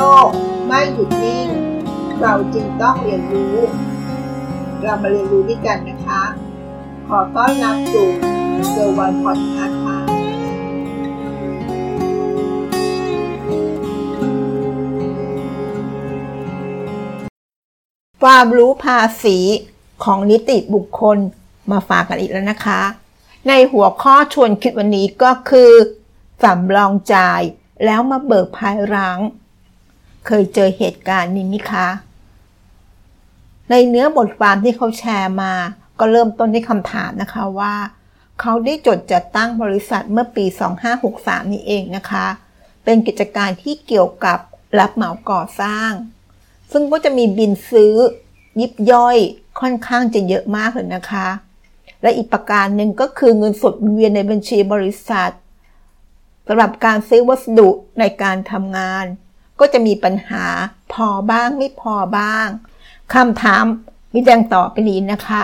ลกไม่หยุดนิ่ง เราจึงต้องเรียนรู้ เรามาเรียนรู้ด้วยกันนะคะ ขอต้อนรับสู่เซอร์วันพอดคาส์ค่ะความรู้ภาษีของนิติบุคคลมาฝากกันอีกแล้วนะคะ ในหัวข้อชวนคิดวันนี้ก็คือสำรองจ่ายแล้วมาเบิกภายหลัง เคยเจอเหตุการณ์นี้ไหมคะ ในเนื้อบทความที่เขาแชร์มา ก็เริ่มต้นด้วยคำถามนะคะว่า เขาได้จดจัดตั้งบริษัทเมื่อปี 2563 นี้เองนะคะ เป็นกิจการที่เกี่ยวกับรับเหมาก่อสร้าง ซึ่งก็จะมีบินซื้อ ยิบย่อยค่อนข้างจะเยอะมากเลยนะคะ และอีกประการหนึ่งก็คือเงินสดเวียนในบัญชีบริษัทสำหรับการซื้อวัสดุในการทำงาน ก็จะมีปัญหาพอบ้างไม่พอบ้างคำถามมีดังต่อไปนี้นะคะ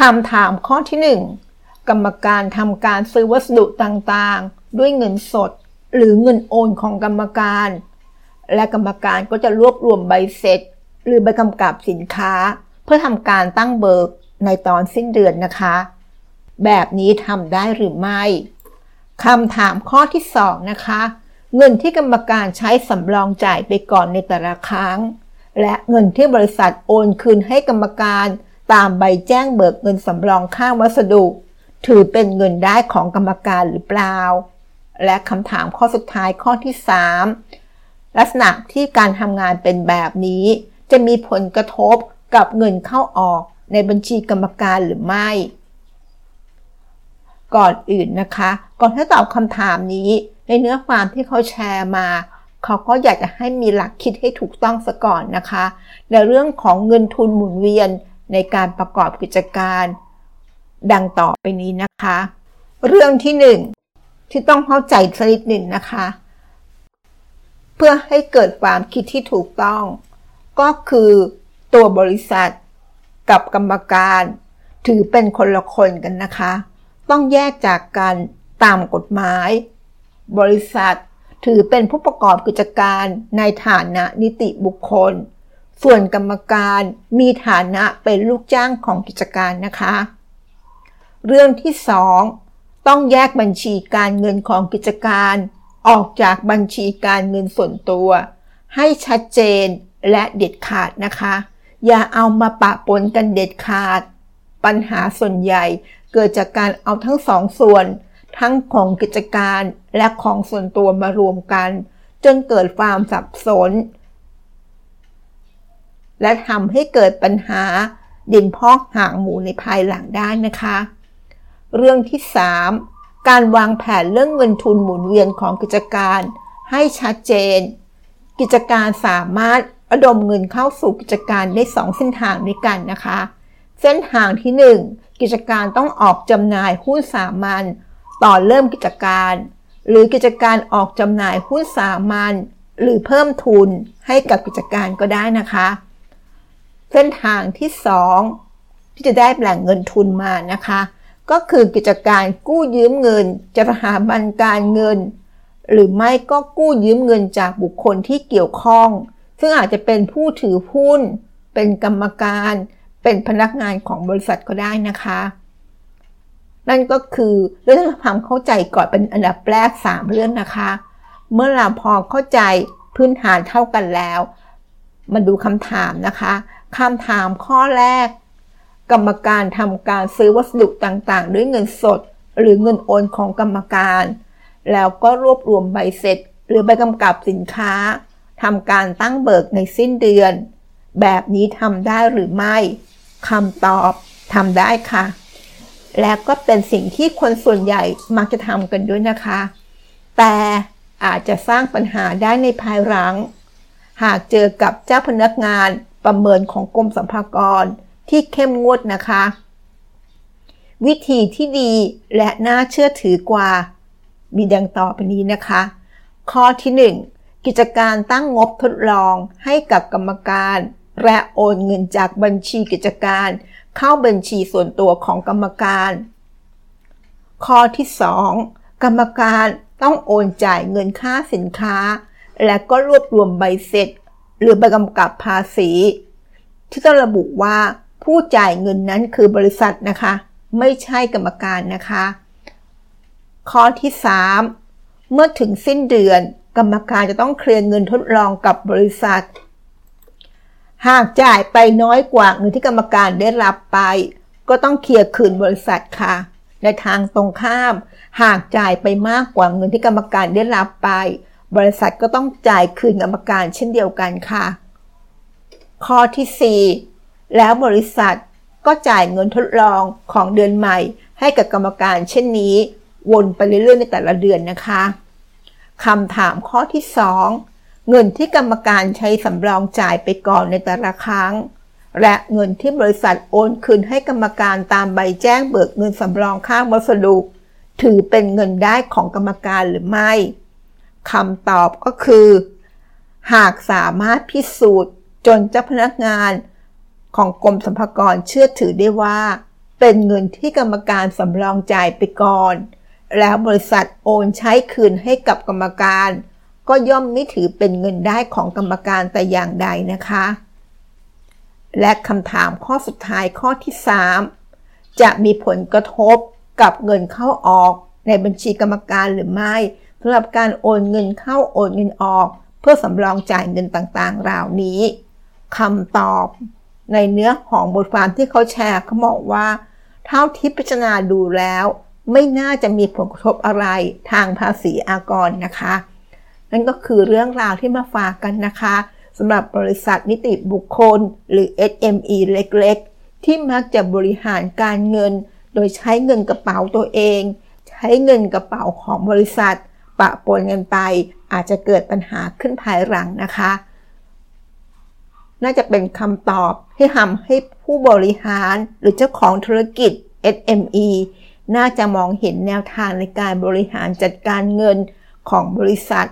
คำถามข้อที่ 1 กรรมการทำการซื้อวัสดุต่างๆ ด้วยเงินสด หรือเงินโอนของกรรมการ และกรรมการก็จะรวบรวมใบเสร็จ หรือใบกำกับสินค้า เพื่อทำการตั้งเบิกในตอนสิ้นเดือนนะคะ แบบนี้ทำได้หรือไม่คำถามข้อที่ 2 นะคะ เงินที่กรรมการใช้สำรองจ่ายไปก่อนในแต่ละครั้ง และเงินที่บริษัทโอนคืนให้กรรมการ ตามใบแจ้งเบิกเงินสำรองค่าวัสดุ ถือเป็นเงินได้ของกรรมการหรือเปล่า และคำถามข้อสุดท้ายข้อที่ 3 ลักษณะที่การทำงานเป็นแบบนี้ จะมีผลกระทบกับเงินเข้าออกในบัญชีกรรมการหรือไม่ ก่อนอื่นนะคะ ก่อนที่ตอบคำถามนี้ ในเนื้อความที่เขาแชร์มา เขาก็อยากจะให้มีหลักคิดให้ถูกต้องซะก่อนนะคะ ในเรื่องของเงินทุนหมุนเวียนในการประกอบกิจการ ดังต่อไปนี้นะคะ เรื่องที่หนึ่งที่ต้องเข้าใจสักนิดหนึ่งนะคะ เพื่อให้เกิดความคิดที่ถูกต้อง ก็คือตัวบริษัทกับกรรมการ ถือเป็นคนละคนกันนะคะ ต้องแยกจากกันตามกฎหมาย บริษัทถือเป็นผู้ประกอบกิจการในฐานะนิติบุคคล ส่วนกรรมการมีฐานะเป็นลูกจ้างของกิจการนะคะ เรื่องที่ 2 ต้องแยกบัญชีการเงินของกิจการ ออกจากบัญชีการเงินส่วนตัว ให้ชัดเจนและเด็ดขาดนะคะ อย่าเอามาปะปนกันเด็ดขาด ปัญหาส่วนใหญ่ เกิดจากการเอาทั้งสองส่วน ทั้งของกิจการและของส่วนตัวมารวมกัน จนเกิดความสับสน และทำให้เกิดปัญหาดินพอกห่างหมูในภายหลังได้นะคะ เรื่องที่ 3 การวางแผนเรื่องเงินทุนหมุนเวียนของกิจการให้ชัดเจน กิจการสามารถระดมเงินเข้าสู่กิจการได้ 2 เส้นทางด้วยกันนะคะ เส้นทางที่1 กิจการต้องออกจำหน่ายหุ้นสามัญต่อเริ่มกิจการ หรือกิจการออกจำหน่ายหุ้นสามัญหรือเพิ่มทุนให้กับกิจการก็ได้นะคะ เส้นทางที่ 2 ที่จะได้แหล่งเงินทุนมานะคะ ก็คือกิจการกู้ยืมเงินจากสถาบันการเงิน หรือไม่ก็กู้ยืมเงินจากบุคคลที่เกี่ยวข้อง ซึ่งอาจจะเป็นผู้ถือหุ้น เป็นกรรมการ เป็นพนักงานของบริษัทก็ได้นะคะ นั่นก็คือเรื่องความเข้าใจก่อนเป็นอันดับแรก 3 เรื่องนะคะ เมื่อเราพอเข้าใจพื้นฐานเท่ากันแล้ว มาดูคำถามนะคะคำถามข้อแรก กรรมการทำการซื้อวัสดุต่างๆ ด้วยเงินสด หรือเงินโอนของกรรมการ แล้วก็รวบรวมใบเสร็จ หรือใบกำกับสินค้าทำการตั้งเบิกในสิ้นเดือน แบบนี้ทำได้หรือไม่ คำตอบทำได้ค่ะ และก็เป็นสิ่งที่คนส่วนใหญ่มักจะทำกันด้วยนะคะ แต่อาจจะสร้างปัญหาได้ในภายหลัง หากเจอกับเจ้าพนักงานประเมินของกรมสัมภากรที่เข้มงวดนะคะ วิธีที่ดีและน่าเชื่อถือกว่า มีดังต่อไปนี้นะคะ ข้อที่ 1 กิจการตั้งงบทดลองให้กับกรรมการ และโอนเงินจากบัญชีกิจการ เข้าบัญชีส่วนตัวของกรรมการ ข้อที่ 2 กรรมการต้องโอนจ่ายเงินค่าสินค้า และก็รวบรวมใบเสร็จ หรือใบกำกับภาษี ที่ต้องระบุว่าผู้จ่ายเงินนั้นคือบริษัทนะคะ ไม่ใช่กรรมการนะคะ ข้อที่ 3 เมื่อถึงสิ้นเดือน กรรมการจะต้องเคลียร์เงินทดลองกับบริษัท หากจ่ายไปน้อยกว่าเงินที่กรรมการได้รับไป ก็ต้องเคลียร์คืนบริษัทค่ะ ในทางตรงข้าม หากจ่ายไปมากกว่าเงินที่กรรมการได้รับไป บริษัทก็ต้องจ่ายคืนกรรมการเช่นเดียวกันค่ะ ข้อที่ 4 แล้วบริษัทก็จ่ายเงินทดลองของเดือนใหม่ ให้กับกรรมการเช่นนี้ วนไปเรื่อยๆในแต่ละเดือนนะคะคำถามข้อที่ 2 เงินที่กรรมการใช้สำรองจ่ายไปก่อนในแต่ละครั้ง และเงินที่บริษัทโอนคืนให้กรรมการตามใบแจ้งเบิกเงินสำรองค่าวัสดุถือเป็นเงินได้ของกรรมการหรือไม่คำตอบก็คือ หากสามารถพิสูจน์จนเจ้าพนักงานของกรมสรรพากรเชื่อถือได้ว่า เป็นเงินที่กรรมการสำรองจ่ายไปก่อน แล้วบริษัทโอนใช้คืนให้กับกรรมการ ก็ย่อมไม่ถือเป็นเงินได้ของกรรมการแต่อย่างใดนะคะ และคำถามข้อสุดท้ายข้อที่ 3 จะมีผลกระทบกับเงินเข้าออกในบัญชีกรรมการหรือไม่สำหรับการโอนเงินเข้าโอนเงินออก เพื่อสำรองจ่ายเงินต่างๆเหล่านี้คำตอบในเนื้อของบทความที่เขาแชร์เขาบอกว่า เท่าที่พิจารณาดูแล้ว ไม่น่าจะมีผลกระทบอะไรทางภาษีอากรนะคะ นั่นก็คือเรื่องราวที่มาฝากกันนะคะสำหรับบริษัทนิติบุคคล หรือ SME เล็กๆ ที่มักจะบริหารการเงิน โดยใช้เงินกระเป๋าตัวเอง ใช้เงินกระเป๋าของบริษัท ปะปนกันไป อาจจะเกิดปัญหาขึ้นภายหลังนะคะ น่าจะเป็นคำตอบที่ทำให้ผู้บริหารหรือเจ้าของธุรกิจ SME น่าจะมองเห็นแนวทางในการบริหารจัดการเงินของบริษัท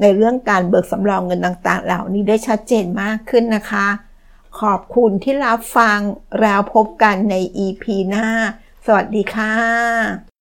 ในเรื่องการเบิกสำรองเงินต่างๆ เหล่านี้ได้ชัดเจนมากขึ้นนะคะ ขอบคุณที่รับฟังแล้วพบกันใน EP หน้า สวัสดีค่ะ